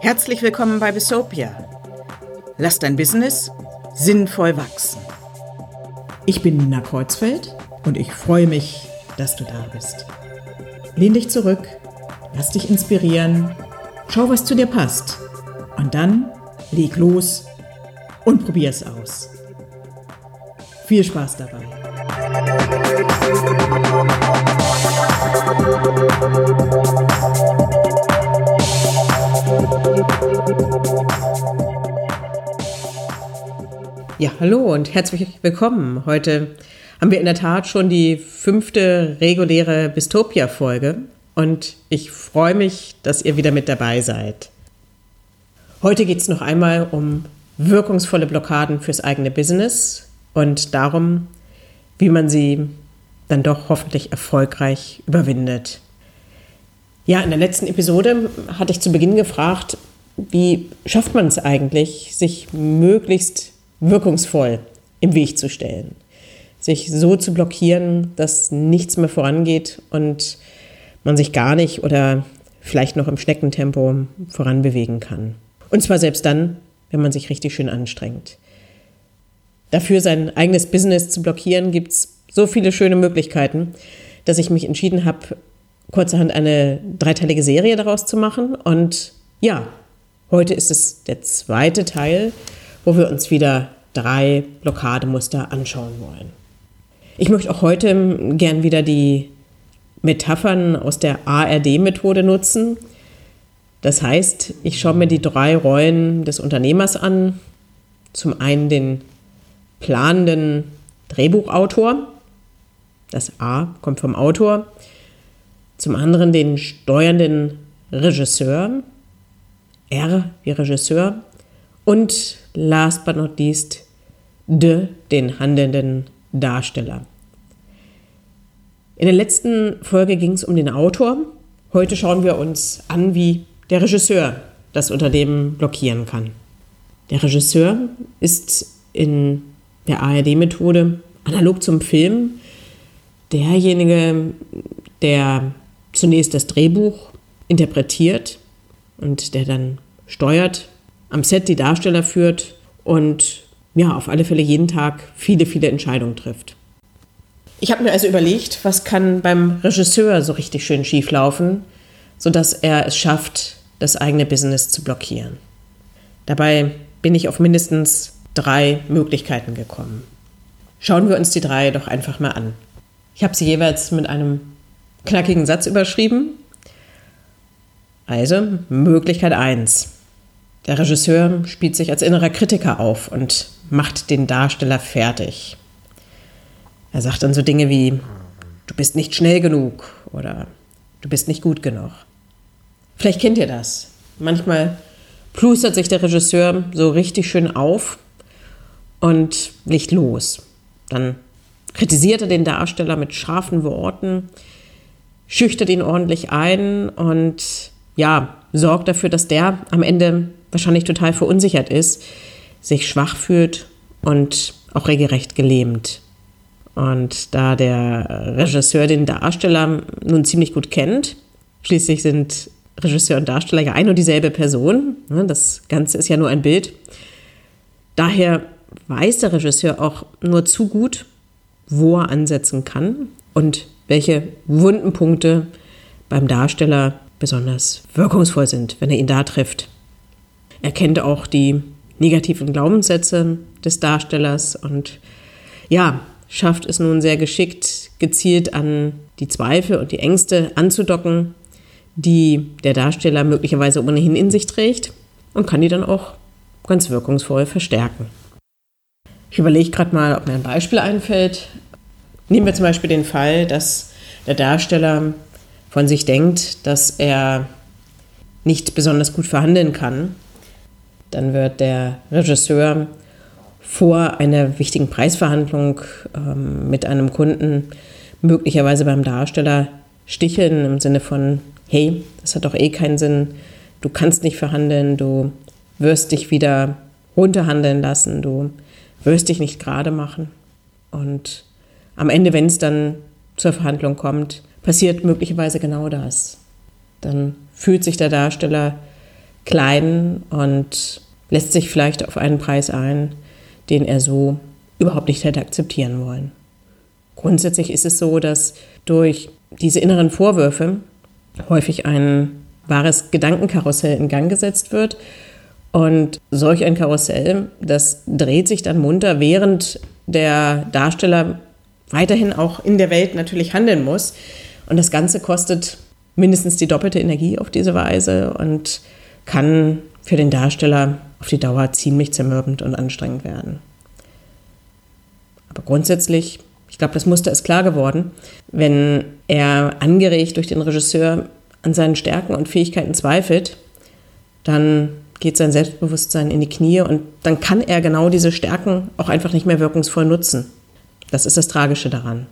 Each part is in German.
Herzlich willkommen bei Besopia. Lass dein Business sinnvoll wachsen. Ich bin Nina Kreuzfeld und ich freue mich, dass du da bist. Lehn dich zurück, lass dich inspirieren, schau, was zu dir passt und dann leg los und probier es aus. Viel Spaß dabei. Ja, hallo und herzlich willkommen. Heute haben wir in der Tat schon die fünfte reguläre Bistopia-Folge und ich freue mich, dass ihr wieder mit dabei seid. Heute geht es noch einmal um wirkungsvolle Blockaden fürs eigene Business und darum, wie man sie dann doch hoffentlich erfolgreich überwindet. Ja, in der letzten Episode hatte ich zu Beginn gefragt, wie schafft man es eigentlich, sich möglichst wirkungsvoll im Weg zu stellen, sich so zu blockieren, dass nichts mehr vorangeht und man sich gar nicht oder vielleicht noch im Schneckentempo voranbewegen kann. Und zwar selbst dann, wenn man sich richtig schön anstrengt. Dafür sein eigenes Business zu blockieren, gibt es so viele schöne Möglichkeiten, dass ich mich entschieden habe, kurzerhand eine dreiteilige Serie daraus zu machen. Und ja, heute ist es der zweite Teil, wo wir uns wieder drei Blockademuster anschauen wollen. Ich möchte auch heute gern wieder die Metaphern aus der ARD-Methode nutzen, das heißt, ich schaue mir die drei Rollen des Unternehmers an. Zum einen den planenden Drehbuchautor. Das A kommt vom Autor. Zum anderen den steuernden Regisseur. R wie Regisseur. Und last but not least D, den handelnden Darsteller. In der letzten Folge ging es um den Autor. Heute schauen wir uns an, wie der Regisseur das Unternehmen blockieren kann. Der Regisseur ist in der ARD-Methode analog zum Film derjenige, der zunächst das Drehbuch interpretiert und der dann steuert, am Set die Darsteller führt und ja, auf alle Fälle jeden Tag viele, viele Entscheidungen trifft. Ich habe mir also überlegt, was kann beim Regisseur so richtig schön schief laufen, sodass er es schafft, das eigene Business zu blockieren. Dabei bin ich auf mindestens drei Möglichkeiten gekommen. Schauen wir uns die drei doch einfach mal an. Ich habe sie jeweils mit einem knackigen Satz überschrieben. Also, Möglichkeit 1. Der Regisseur spielt sich als innerer Kritiker auf und macht den Darsteller fertig. Er sagt dann so Dinge wie, du bist nicht schnell genug oder du bist nicht gut genug. Vielleicht kennt ihr das. Manchmal plustert sich der Regisseur so richtig schön auf und legt los. Dann kritisiert er den Darsteller mit scharfen Worten, schüchtert ihn ordentlich ein und ja, sorgt dafür, dass der am Ende wahrscheinlich total verunsichert ist, sich schwach fühlt und auch regelrecht gelähmt. Und da der Regisseur den Darsteller nun ziemlich gut kennt, schließlich sind Regisseur und Darsteller ja ein und dieselbe Person. Ne? Das Ganze ist ja nur ein Bild. Daher weiß der Regisseur auch nur zu gut, wo er ansetzen kann und welche wunden Punkte beim Darsteller besonders wirkungsvoll sind, wenn er ihn da trifft. Er kennt auch die negativen Glaubenssätze des Darstellers und ja, schafft es nun sehr geschickt, gezielt an die Zweifel und die Ängste anzudocken die der Darsteller möglicherweise ohnehin in sich trägt und kann die dann auch ganz wirkungsvoll verstärken. Ich überlege gerade mal, ob mir ein Beispiel einfällt. Nehmen wir zum Beispiel den Fall, dass der Darsteller von sich denkt, dass er nicht besonders gut verhandeln kann. Dann wird der Regisseur vor einer wichtigen Preisverhandlung ähm, mit einem Kunden möglicherweise beim Darsteller sticheln im Sinne von, hey, das hat doch eh keinen Sinn, du kannst nicht verhandeln, du wirst dich wieder runterhandeln lassen, du wirst dich nicht gerade machen. Und am Ende, wenn es dann zur Verhandlung kommt, passiert möglicherweise genau das. Dann fühlt sich der Darsteller klein und lässt sich vielleicht auf einen Preis ein, den er so überhaupt nicht hätte akzeptieren wollen. Grundsätzlich ist es so, dass durch diese inneren Vorwürfe häufig ein wahres Gedankenkarussell in Gang gesetzt wird. Und solch ein Karussell, das dreht sich dann munter, während der Darsteller weiterhin auch in der Welt natürlich handeln muss. Und das Ganze kostet mindestens die doppelte Energie auf diese Weise und kann für den Darsteller auf die Dauer ziemlich zermürbend und anstrengend werden. Aber grundsätzlich, ich glaube, das Muster ist klar geworden, wenn er angeregt durch den Regisseur an seinen Stärken und Fähigkeiten zweifelt, dann geht sein Selbstbewusstsein in die Knie und dann kann er genau diese Stärken auch einfach nicht mehr wirkungsvoll nutzen. Das ist das Tragische daran.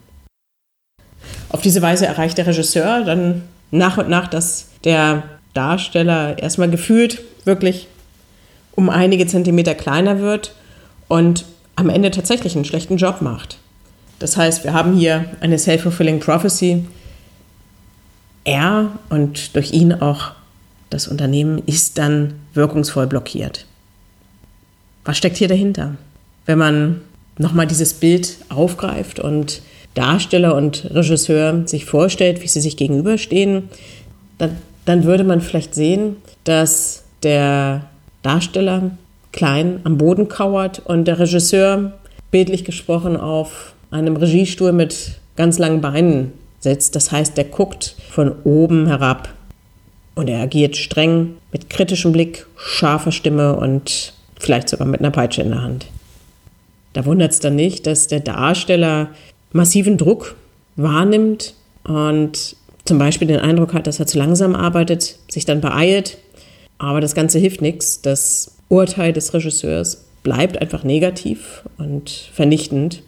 Auf diese Weise erreicht der Regisseur dann nach und nach, dass der Darsteller erstmal gefühlt wirklich um einige Zentimeter kleiner wird und am Ende tatsächlich einen schlechten Job macht. Das heißt, wir haben hier eine self-fulfilling prophecy. Er und durch ihn auch das Unternehmen ist dann wirkungsvoll blockiert. Was steckt hier dahinter? Wenn man nochmal dieses Bild aufgreift und Darsteller und Regisseur sich vorstellt, wie sie sich gegenüberstehen, dann, dann würde man vielleicht sehen, dass der Darsteller klein am Boden kauert und der Regisseur, bildlich gesprochen, auf einem Regiestuhl mit ganz langen Beinen sitzt. Das heißt, der guckt von oben herab und er agiert streng, mit kritischem Blick, scharfer Stimme und vielleicht sogar mit einer Peitsche in der Hand. Da wundert es dann nicht, dass der Darsteller massiven Druck wahrnimmt und zum Beispiel den Eindruck hat, dass er zu langsam arbeitet, sich dann beeilt aber das Ganze hilft nichts. Das Urteil des Regisseurs bleibt einfach negativ und vernichtend.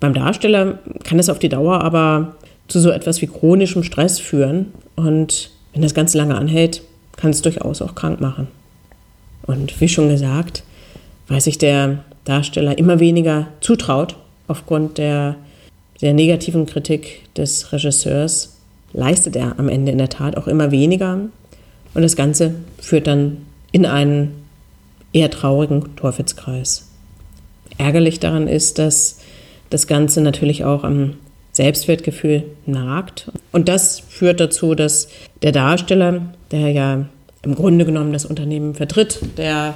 Beim Darsteller kann es auf die Dauer aber zu so etwas wie chronischem Stress führen. Und wenn das Ganze lange anhält, kann es durchaus auch krank machen. Und wie schon gesagt, weil sich der Darsteller immer weniger zutraut aufgrund der sehr negativen Kritik des Regisseurs, leistet er am Ende in der Tat auch immer weniger und das Ganze führt dann in einen eher traurigen Teufelskreis. Ärgerlich daran ist, dass das Ganze natürlich auch am Selbstwertgefühl nagt. Und das führt dazu, dass der Darsteller, der ja im Grunde genommen das Unternehmen vertritt, der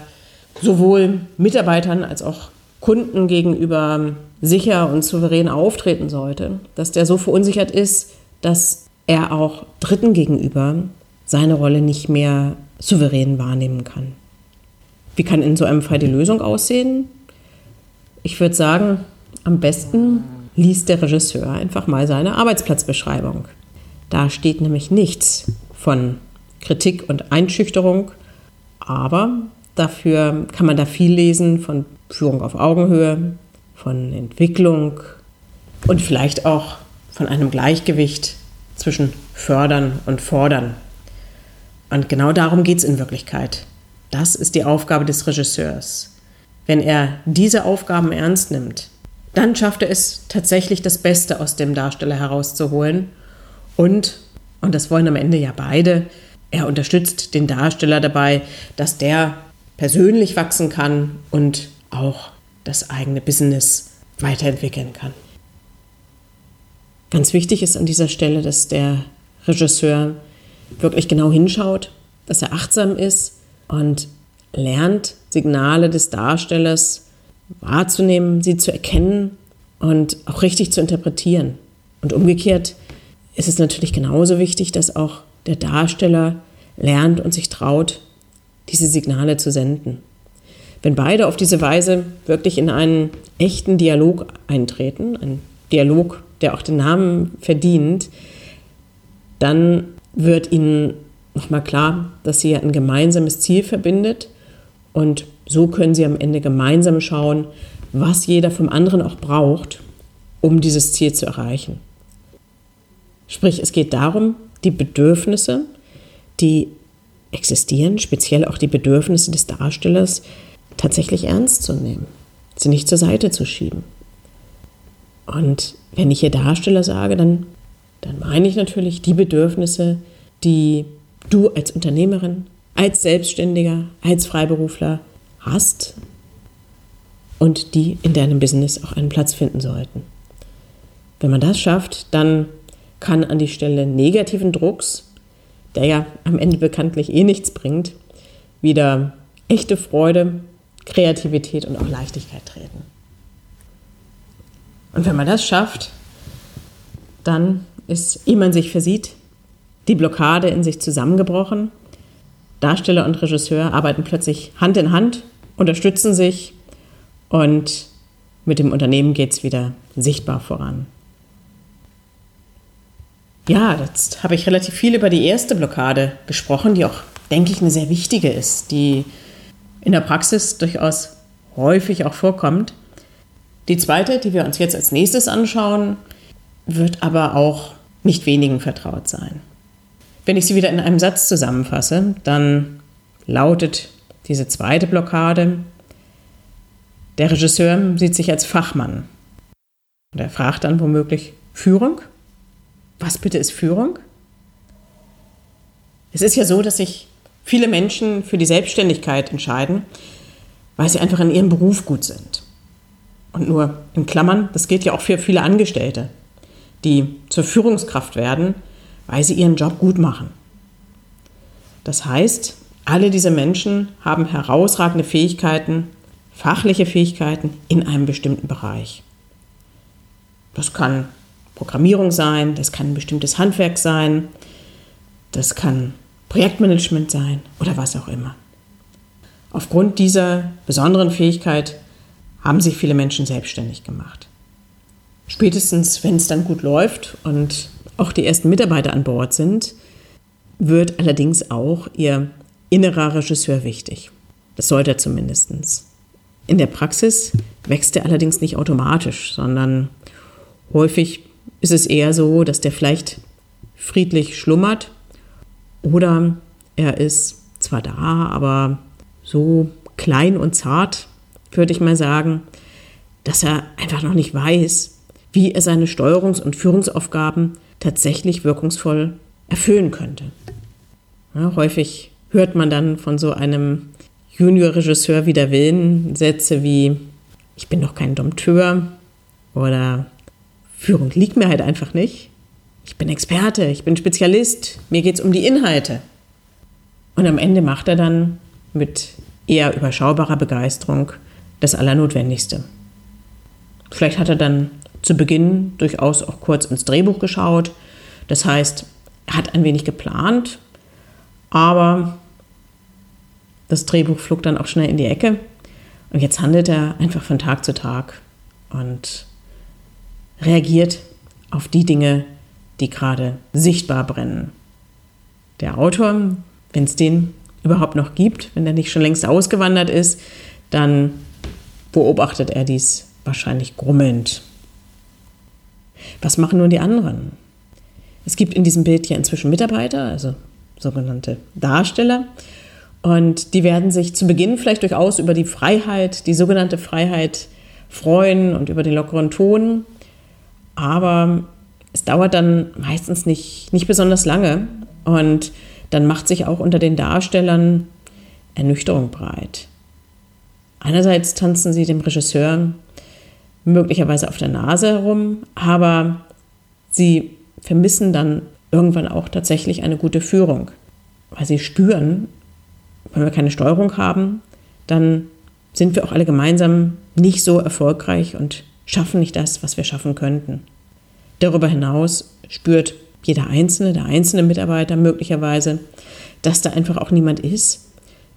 sowohl Mitarbeitern als auch Kunden gegenüber sicher und souverän auftreten sollte, dass der so verunsichert ist, dass er auch Dritten gegenüber seine Rolle nicht mehr souverän wahrnehmen kann. Wie kann in so einem Fall die Lösung aussehen? Ich würde sagen, am besten liest der Regisseur einfach mal seine Arbeitsplatzbeschreibung. Da steht nämlich nichts von Kritik und Einschüchterung, aber dafür kann man da viel lesen von Führung auf Augenhöhe, von Entwicklung und vielleicht auch von einem Gleichgewicht zwischen fördern und fordern. Und genau darum geht es in Wirklichkeit. Das ist die Aufgabe des Regisseurs. Wenn er diese Aufgaben ernst nimmt, dann schafft er es tatsächlich das Beste aus dem Darsteller herauszuholen. Und, und das wollen am Ende ja beide, er unterstützt den Darsteller dabei, dass der persönlich wachsen kann und auch das eigene Business weiterentwickeln kann. Ganz wichtig ist an dieser Stelle, dass der Regisseur wirklich genau hinschaut, dass er achtsam ist und lernt, Signale des Darstellers wahrzunehmen, sie zu erkennen und auch richtig zu interpretieren. Und umgekehrt ist es natürlich genauso wichtig, dass auch der Darsteller lernt und sich traut, diese Signale zu senden. Wenn beide auf diese Weise wirklich in einen echten Dialog eintreten, ein Dialog, der auch den Namen verdient, dann wird ihnen nochmal klar, dass sie ein gemeinsames Ziel verbindet und so können sie am Ende gemeinsam schauen, was jeder vom anderen auch braucht, um dieses Ziel zu erreichen. Sprich, es geht darum, die Bedürfnisse, die existieren, speziell auch die Bedürfnisse des Darstellers, tatsächlich ernst zu nehmen, sie nicht zur Seite zu schieben. Und wenn ich hier Darsteller sage, dann dann meine ich natürlich die Bedürfnisse, die du als Unternehmerin, als Selbstständiger, als Freiberufler hast und die in deinem Business auch einen Platz finden sollten. Wenn man das schafft, dann kann an die Stelle negativen Drucks, der ja am Ende bekanntlich eh nichts bringt, wieder echte Freude, Kreativität und auch Leichtigkeit treten. Und wenn man das schafft, dann ist, ehe man sich versieht, die Blockade in sich zusammengebrochen. Darsteller und Regisseur arbeiten plötzlich Hand in Hand, unterstützen sich und mit dem Unternehmen geht es wieder sichtbar voran. Ja, jetzt habe ich relativ viel über die erste Blockade gesprochen, die auch, denke ich, eine sehr wichtige ist, die in der Praxis durchaus häufig auch vorkommt. Die zweite, die wir uns jetzt als nächstes anschauen, wird aber auch nicht wenigen vertraut sein. Wenn ich sie wieder in einem Satz zusammenfasse, dann lautet diese zweite Blockade, der Regisseur sieht sich als Fachmann. Und er fragt dann womöglich Führung? Was bitte ist Führung? Es ist ja so, dass sich viele Menschen für die Selbstständigkeit entscheiden, weil sie einfach in ihrem Beruf gut sind. Und nur in Klammern, das gilt ja auch für viele Angestellte, die zur Führungskraft werden, weil sie ihren Job gut machen. Das heißt, alle diese Menschen haben herausragende Fähigkeiten, fachliche Fähigkeiten in einem bestimmten Bereich. Das kann Programmierung sein, das kann ein bestimmtes Handwerk sein, das kann Projektmanagement sein oder was auch immer. Aufgrund dieser besonderen Fähigkeit haben sich viele Menschen selbstständig gemacht. Spätestens, wenn es dann gut läuft und auch die ersten Mitarbeiter an Bord sind, wird allerdings auch ihr innerer Regisseur wichtig. Das sollte er zumindest. In der Praxis wächst er allerdings nicht automatisch, sondern häufig ist es eher so, dass der vielleicht friedlich schlummert oder er ist zwar da, aber so klein und zart, würde ich mal sagen, dass er einfach noch nicht weiß, wie er seine Steuerungs- und Führungsaufgaben tatsächlich wirkungsvoll erfüllen könnte. Ja, häufig hört man dann von so einem Junior-Regisseur wider Willen Sätze wie, ich bin doch kein Dompteur oder Führung liegt mir halt einfach nicht. Ich bin Experte, ich bin Spezialist, mir geht es um die Inhalte. Und am Ende macht er dann mit eher überschaubarer Begeisterung das Allernotwendigste. Vielleicht hat er dann zu Beginn durchaus auch kurz ins Drehbuch geschaut. Das heißt, er hat ein wenig geplant, aber das Drehbuch flog dann auch schnell in die Ecke. Und jetzt handelt er einfach von Tag zu Tag und reagiert auf die Dinge, die gerade sichtbar brennen. Der Autor, wenn es den überhaupt noch gibt, wenn er nicht schon längst ausgewandert ist, dann beobachtet er dies wahrscheinlich grummelnd. Was machen nun die anderen? Es gibt in diesem Bild ja inzwischen Mitarbeiter, also sogenannte Darsteller, und die werden sich zu Beginn vielleicht durchaus über die Freiheit, die sogenannte Freiheit freuen und über den lockeren Ton. Aber es dauert dann meistens nicht, nicht besonders lange und dann macht sich auch unter den Darstellern Ernüchterung breit. Einerseits tanzen sie dem Regisseur möglicherweise auf der Nase herum, aber sie vermissen dann irgendwann auch tatsächlich eine gute Führung, weil sie spüren, wenn wir keine Steuerung haben, dann sind wir auch alle gemeinsam nicht so erfolgreich und schaffen nicht das, was wir schaffen könnten. Darüber hinaus spürt jeder Einzelne, der einzelne Mitarbeiter möglicherweise, dass da einfach auch niemand ist,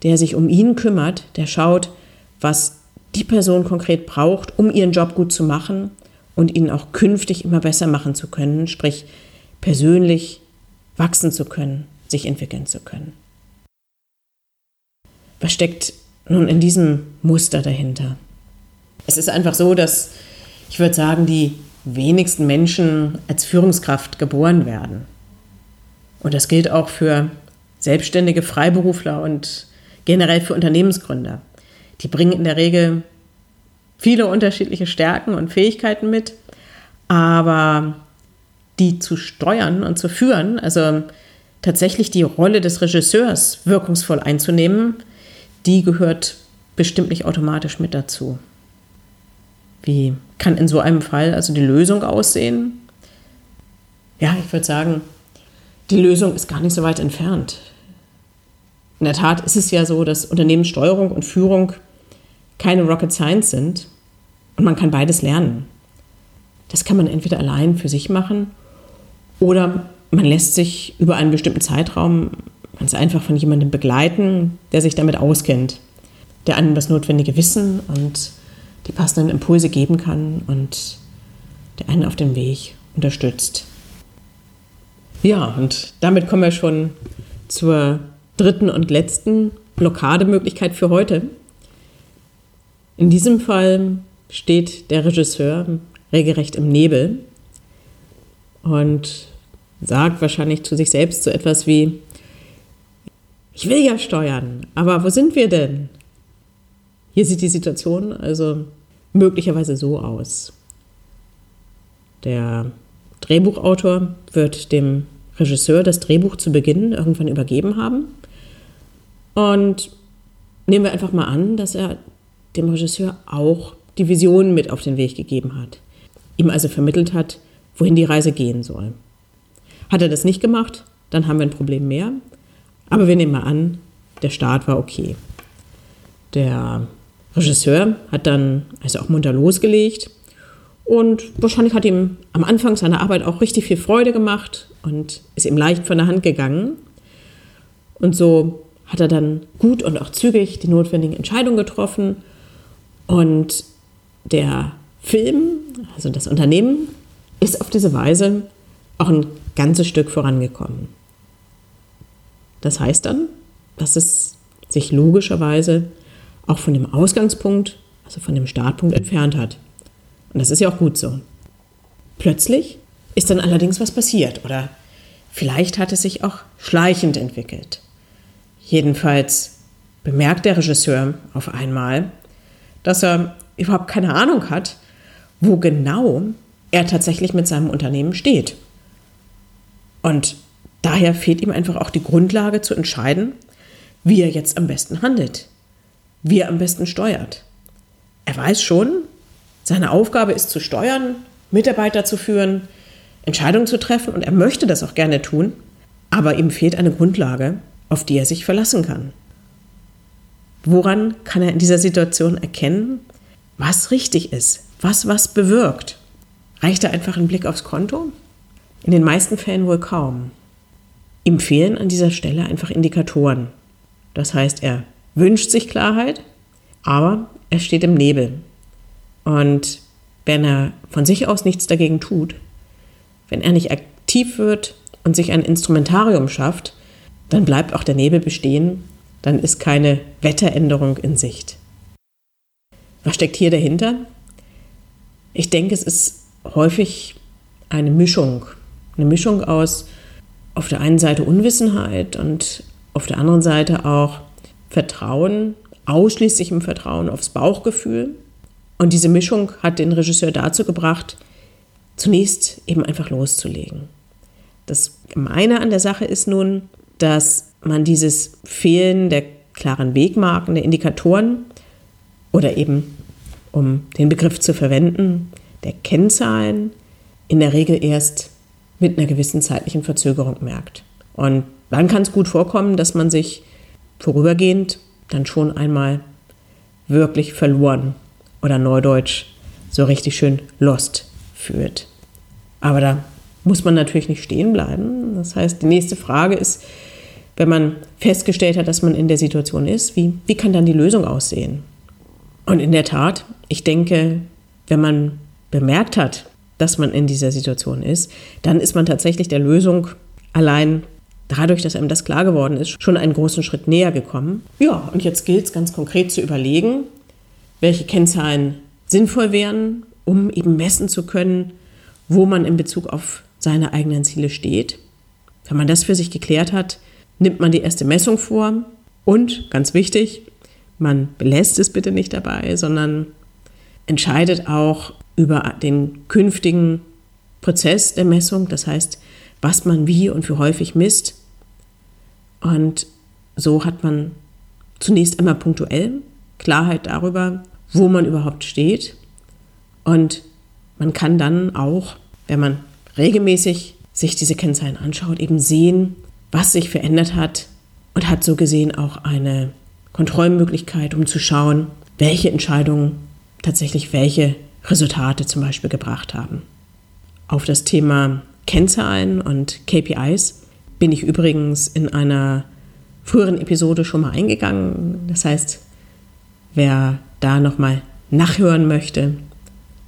der sich um ihn kümmert, der schaut, was die Person konkret braucht, um ihren Job gut zu machen und ihn auch künftig immer besser machen zu können, sprich persönlich wachsen zu können, sich entwickeln zu können. Was steckt nun in diesem Muster dahinter? Es ist einfach so, dass ich würde sagen, die wenigsten Menschen als Führungskraft geboren werden. Und das gilt auch für selbstständige Freiberufler und generell für Unternehmensgründer. Die bringen in der Regel viele unterschiedliche Stärken und Fähigkeiten mit, aber die zu steuern und zu führen, also tatsächlich die Rolle des Regisseurs wirkungsvoll einzunehmen, die gehört bestimmt nicht automatisch mit dazu. Wie kann in so einem Fall also die Lösung aussehen? Ja, ich würde sagen, die Lösung ist gar nicht so weit entfernt. In der Tat ist es ja so, dass Unternehmenssteuerung und Führung keine Rocket Science sind und man kann beides lernen. Das kann man entweder allein für sich machen oder man lässt sich über einen bestimmten Zeitraum ganz einfach von jemandem begleiten, der sich damit auskennt, der einem das notwendige Wissen und die passenden Impulse geben kann und der einen auf dem Weg unterstützt. Ja, und damit kommen wir schon zur dritten und letzten Blockademöglichkeit für heute. In diesem Fall steht der Regisseur regelrecht im Nebel und sagt wahrscheinlich zu sich selbst so etwas wie, ich will ja steuern, aber wo sind wir denn? Hier sieht die Situation also möglicherweise so aus. Der Drehbuchautor wird dem Regisseur das Drehbuch zu Beginn irgendwann übergeben haben. Und nehmen wir einfach mal an, dass er dem Regisseur auch die Vision mit auf den Weg gegeben hat. Ihm also vermittelt hat, wohin die Reise gehen soll. Hat er das nicht gemacht, dann haben wir ein Problem mehr. Aber wir nehmen mal an, der Start war okay. Der Regisseur hat dann also auch munter losgelegt und wahrscheinlich hat ihm am Anfang seiner Arbeit auch richtig viel Freude gemacht und ist ihm leicht von der Hand gegangen. Und so hat er dann gut und auch zügig die notwendigen Entscheidungen getroffen. Und der Film, also das Unternehmen, ist auf diese Weise auch ein ganzes Stück vorangekommen. Das heißt dann, dass es sich logischerweise auch von dem Ausgangspunkt, also von dem Startpunkt entfernt hat. Und das ist ja auch gut so. Plötzlich ist dann allerdings was passiert oder vielleicht hat es sich auch schleichend entwickelt. Jedenfalls bemerkt der Regisseur auf einmal, dass er überhaupt keine Ahnung hat, wo genau er tatsächlich mit seinem Unternehmen steht. Und daher fehlt ihm einfach auch die Grundlage zu entscheiden, wie er jetzt am besten handelt, wie er am besten steuert. Er weiß schon, seine Aufgabe ist zu steuern, Mitarbeiter zu führen, Entscheidungen zu treffen und er möchte das auch gerne tun, aber ihm fehlt eine Grundlage, auf die er sich verlassen kann. Woran kann er in dieser Situation erkennen, was richtig ist, was was bewirkt? Reicht da einfach ein Blick aufs Konto? In den meisten Fällen wohl kaum. Ihm fehlen an dieser Stelle einfach Indikatoren. Das heißt, er wünscht sich Klarheit, aber er steht im Nebel. Und wenn er von sich aus nichts dagegen tut, wenn er nicht aktiv wird und sich ein Instrumentarium schafft, dann bleibt auch der Nebel bestehen, dann ist keine Wetteränderung in Sicht. Was steckt hier dahinter? Ich denke, es ist häufig eine Mischung. Eine Mischung aus auf der einen Seite Unwissenheit und auf der anderen Seite auch Vertrauen, ausschließlichem Vertrauen aufs Bauchgefühl und diese Mischung hat den Regisseur dazu gebracht, zunächst eben einfach loszulegen. Das Gemeine an der Sache ist nun, dass man dieses Fehlen der klaren Wegmarken, der Indikatoren oder eben, um den Begriff zu verwenden, der Kennzahlen in der Regel erst mit einer gewissen zeitlichen Verzögerung merkt. Und dann kann es gut vorkommen, dass man sich vorübergehend dann schon einmal wirklich verloren oder Neudeutsch so richtig schön lost fühlt. Aber da muss man natürlich nicht stehen bleiben. Das heißt, die nächste Frage ist, wenn man festgestellt hat, dass man in der Situation ist, wie, wie kann dann die Lösung aussehen? Und in der Tat, ich denke, wenn man bemerkt hat, dass man in dieser Situation ist, dann ist man tatsächlich der Lösung allein dadurch, dass einem das klar geworden ist, schon einen großen Schritt näher gekommen. Ja, und jetzt gilt es ganz konkret zu überlegen, welche Kennzahlen sinnvoll wären, um eben messen zu können, wo man in Bezug auf seine eigenen Ziele steht. Wenn man das für sich geklärt hat, nimmt man die erste Messung vor und, ganz wichtig, man belässt es bitte nicht dabei, sondern entscheidet auch über den künftigen Prozess der Messung, das heißt, was man wie und wie häufig misst. Und so hat man zunächst einmal punktuell Klarheit darüber, wo man überhaupt steht. Und man kann dann auch, wenn man regelmäßig sich diese Kennzahlen anschaut, eben sehen, was sich verändert hat und hat so gesehen auch eine Kontrollmöglichkeit, um zu schauen, welche Entscheidungen tatsächlich welche Resultate zum Beispiel gebracht haben. Auf das Thema Kennzahlen und KPIs bin ich übrigens in einer früheren Episode schon mal eingegangen. Das heißt, wer da nochmal nachhören möchte,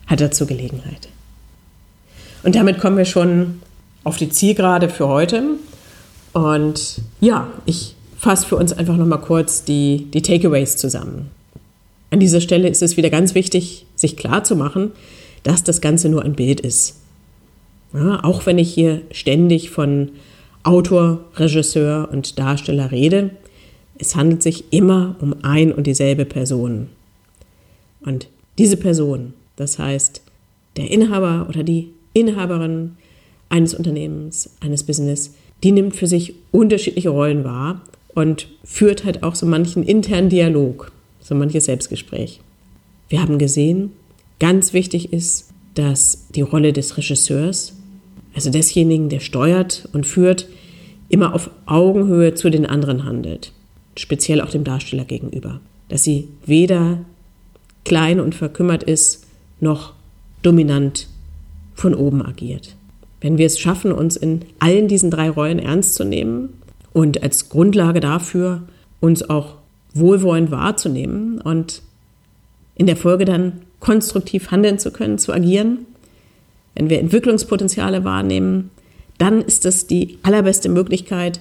hat dazu Gelegenheit. Und damit kommen wir schon auf die Zielgerade für heute. Und ja, ich fasse für uns einfach nochmal kurz die, die Takeaways zusammen. An dieser Stelle ist es wieder ganz wichtig, sich klarzumachen, dass das Ganze nur ein Bild ist. Ja, auch wenn ich hier ständig von Autor, Regisseur und Darsteller rede, es handelt sich immer um ein und dieselbe Person. Und diese Person, das heißt der Inhaber oder die Inhaberin eines Unternehmens, eines Business, die nimmt für sich unterschiedliche Rollen wahr und führt halt auch so manchen internen Dialog, so manches Selbstgespräch. Wir haben gesehen, ganz wichtig ist, dass die Rolle des Regisseurs, also desjenigen, der steuert und führt, immer auf Augenhöhe zu den anderen handelt, speziell auch dem Darsteller gegenüber. Dass sie weder klein und verkümmert ist, noch dominant von oben agiert. Wenn wir es schaffen, uns in allen diesen drei Rollen ernst zu nehmen und als Grundlage dafür uns auch wohlwollend wahrzunehmen und in der Folge dann konstruktiv handeln zu können, zu agieren, wenn wir Entwicklungspotenziale wahrnehmen, dann ist das die allerbeste Möglichkeit,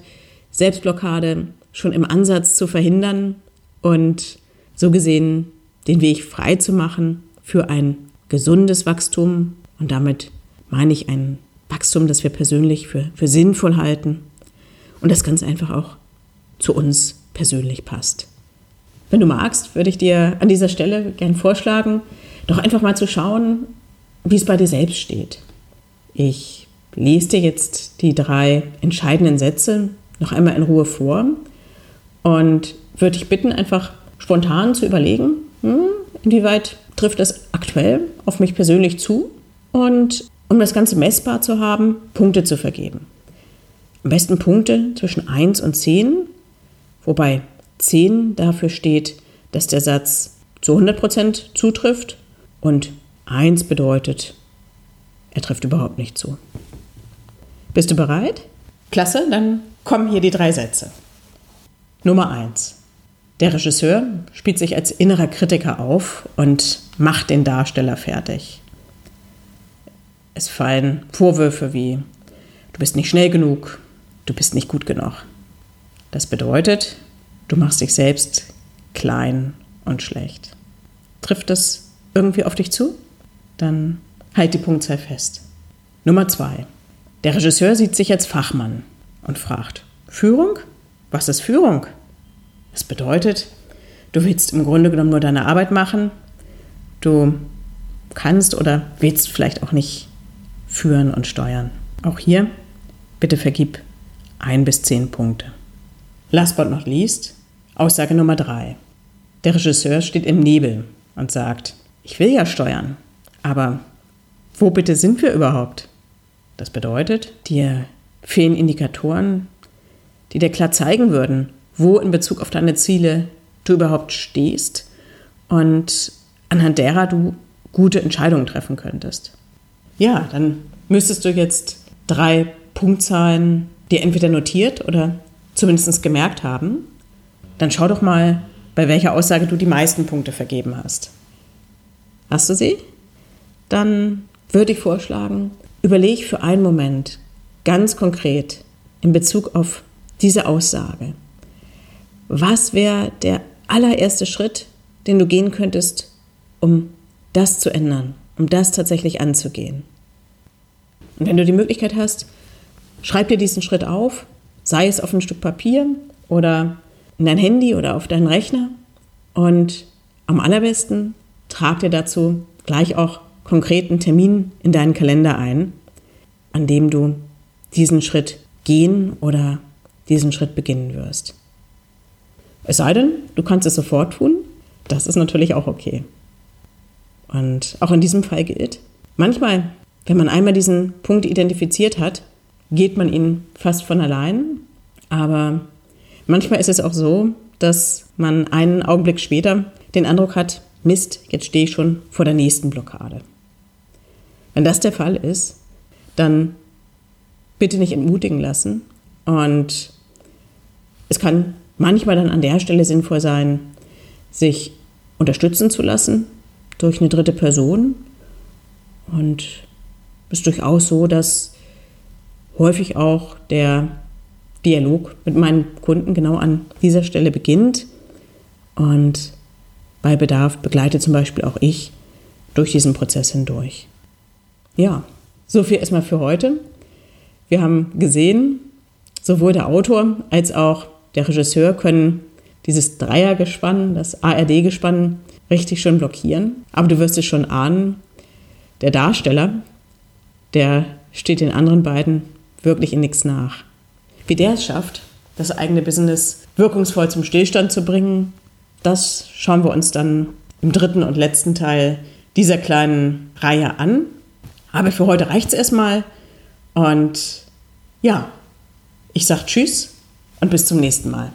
Selbstblockade schon im Ansatz zu verhindern und so gesehen den Weg frei zu machen für ein gesundes Wachstum und damit meine ich ein Wachstum, das wir persönlich für, für sinnvoll halten und das ganz einfach auch zu uns persönlich passt. Wenn du magst, würde ich dir an dieser Stelle gern vorschlagen, doch einfach mal zu schauen, wie es bei dir selbst steht. Ich lese dir jetzt die drei entscheidenden Sätze noch einmal in Ruhe vor und würde dich bitten, einfach spontan zu überlegen, hm, inwieweit trifft das aktuell auf mich persönlich zu und um das Ganze messbar zu haben, Punkte zu vergeben. Am besten Punkte zwischen 1 und 10, wobei 10 dafür steht, dass der Satz zu 100% zutrifft und 1 bedeutet, er trifft überhaupt nicht zu. Bist du bereit? Klasse, dann kommen hier die drei Sätze. Nummer 1. Der Regisseur spielt sich als innerer Kritiker auf und macht den Darsteller fertig. Es fallen Vorwürfe wie, du bist nicht schnell genug, du bist nicht gut genug. Das bedeutet, du machst dich selbst klein und schlecht. Trifft das irgendwie auf dich zu? Dann halt die Punktzahl fest. Nummer zwei. Der Regisseur sieht sich als Fachmann und fragt, Führung? Was ist Führung? Das bedeutet, du willst im Grunde genommen nur deine Arbeit machen, du kannst oder willst vielleicht auch nicht führen und steuern. Auch hier bitte vergib ein bis zehn Punkte. Last but not least, Aussage Nummer drei. Der Regisseur steht im Nebel und sagt, ich will ja steuern, aber wo bitte sind wir überhaupt? Das bedeutet, dir fehlen Indikatoren, die dir klar zeigen würden, wo in Bezug auf deine Ziele du überhaupt stehst und anhand derer du gute Entscheidungen treffen könntest. Ja, dann müsstest du jetzt drei Punktzahlen dir entweder notiert oder zumindest gemerkt haben. Dann schau doch mal, bei welcher Aussage du die meisten Punkte vergeben hast. Hast du sie? Dann würde ich vorschlagen, überleg für einen Moment ganz konkret in Bezug auf diese Aussage. Was wäre der allererste Schritt, den du gehen könntest, um das zu ändern? um das tatsächlich anzugehen. Und wenn du die Möglichkeit hast, schreib dir diesen Schritt auf, sei es auf ein Stück Papier oder in dein Handy oder auf deinen Rechner. Und am allerbesten trag dir dazu gleich auch konkreten Termin in deinen Kalender ein, an dem du diesen Schritt gehen oder diesen Schritt beginnen wirst. Es sei denn, du kannst es sofort tun, das ist natürlich auch okay. Und auch in diesem Fall gilt, manchmal, wenn man einmal diesen Punkt identifiziert hat, geht man ihn fast von allein, aber manchmal ist es auch so, dass man einen Augenblick später den Eindruck hat, Mist, jetzt stehe ich schon vor der nächsten Blockade. Wenn das der Fall ist, dann bitte nicht entmutigen lassen. Und es kann manchmal dann an der Stelle sinnvoll sein, sich unterstützen zu lassen durch eine dritte Person. Und es ist durchaus so, dass häufig auch der Dialog mit meinen Kunden genau an dieser Stelle beginnt. Und bei Bedarf begleite zum Beispiel auch ich durch diesen Prozess hindurch. Ja, so viel erstmal für heute. Wir haben gesehen, sowohl der Autor als auch der Regisseur können dieses Dreiergespann, das ARD-Gespann, richtig schön blockieren. Aber du wirst es schon ahnen, der Darsteller, der steht den anderen beiden wirklich in nichts nach. Wie der es schafft, das eigene Business wirkungsvoll zum Stillstand zu bringen, das schauen wir uns dann im dritten und letzten Teil dieser kleinen Reihe an. Aber für heute reicht es erstmal. Und ja, ich sage Tschüss und bis zum nächsten Mal.